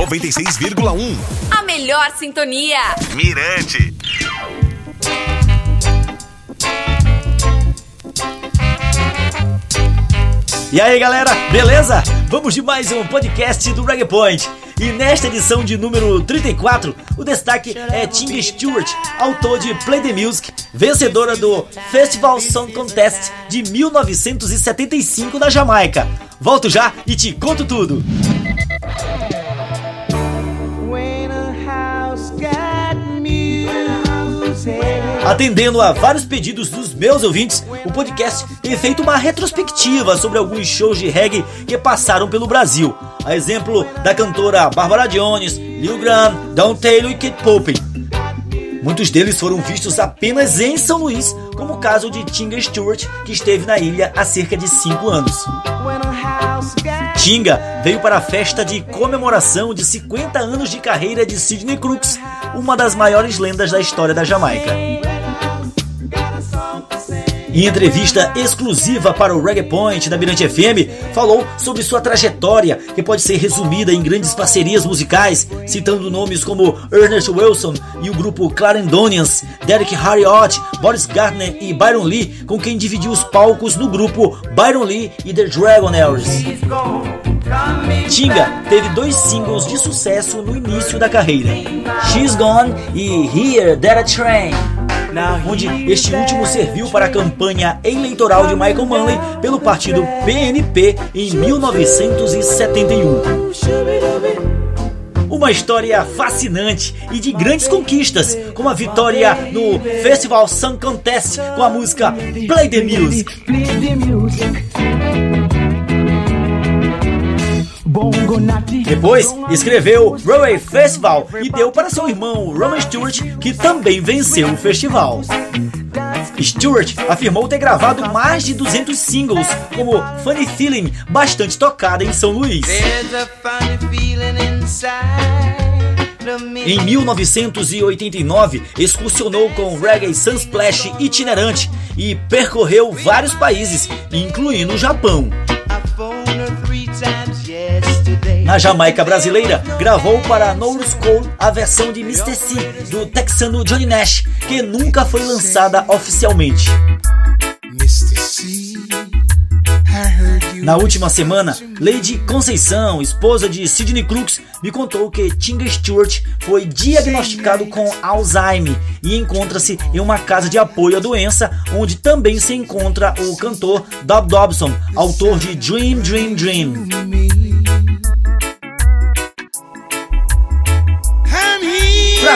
96,1. A melhor sintonia. Mirante. E aí galera, beleza? Vamos de mais um podcast do Reggae Point. E nesta edição de número 34, o destaque é Tinga Stewart, autor de Play the Music, vencedora do Festival Song Contest de 1975 na Jamaica. Volto já e te conto tudo. Atendendo a vários pedidos dos meus ouvintes, o podcast tem feito uma retrospectiva sobre alguns shows de reggae que passaram pelo Brasil. A exemplo da cantora Barbara Jones, Lil Graham, Don Taylor e Kate Pope. Muitos deles foram vistos apenas em São Luís, como o caso de Tinga Stewart, que esteve na ilha há cerca de 5 anos. Tinga veio para a festa de comemoração de 50 anos de carreira de Sidney Crooks, uma das maiores lendas da história da Jamaica. Em entrevista exclusiva para o Reggae Point da Mirante FM, falou sobre sua trajetória, que pode ser resumida em grandes parcerias musicais, citando nomes como Ernest Wilson e o grupo Clarendonians, Derek Harriott, Boris Gardner e Byron Lee, com quem dividiu os palcos no grupo Byron Lee e The Dragonaires. Tinga teve dois singles de sucesso no início da carreira: She's Gone e Here That a Train onde este último serviu para a campanha eleitoral de Michael Manley pelo partido PNP em 1971. Uma história fascinante e de grandes conquistas, como a vitória no Festival Sun Contest com a música Play the Music. Depois escreveu Runway Festival e deu para seu irmão Roman Stewart, que também venceu o festival. Stewart afirmou ter gravado mais de 200 singles, como Funny Feeling, bastante tocada em São Luís. Em 1989, excursionou com Reggae Sunsplash itinerante e percorreu vários países, incluindo o Japão. Na Jamaica brasileira, gravou para No School a versão de Mr. C do texano Johnny Nash, que nunca foi lançada oficialmente. Na última semana, Lady Conceição, esposa de Sidney Crooks, me contou que Tinga Stewart foi diagnosticado com Alzheimer e encontra-se em uma casa de apoio à doença, onde também se encontra o cantor Dob Dobson, autor de Dream Dream Dream.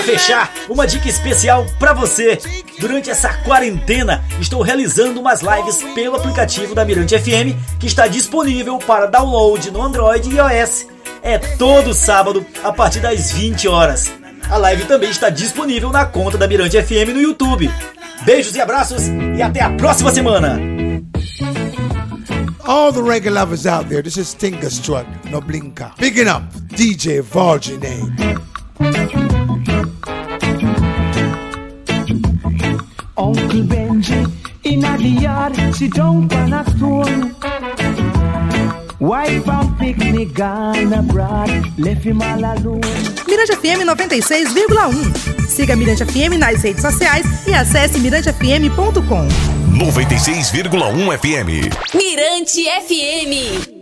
Fechar, uma dica especial para você. Durante essa quarentena, estou realizando umas lives pelo aplicativo da Mirante FM, que está disponível para download no Android e iOS. É todo sábado, a partir das 20 horas. A live também está disponível na conta da Mirante FM no YouTube. Beijos e abraços e até a próxima semana! All the reggae lovers out there, this is Tinga Strut, no blinker. Bigging up DJ Varginate. Uncle Benji in yard, sit down on a stone. Wife and picnic gone abroad, left him all alone. Mirante FM 96,1. Siga Mirante FM nas redes sociais e acesse mirantefm.com. 96,1 FM. Mirante FM.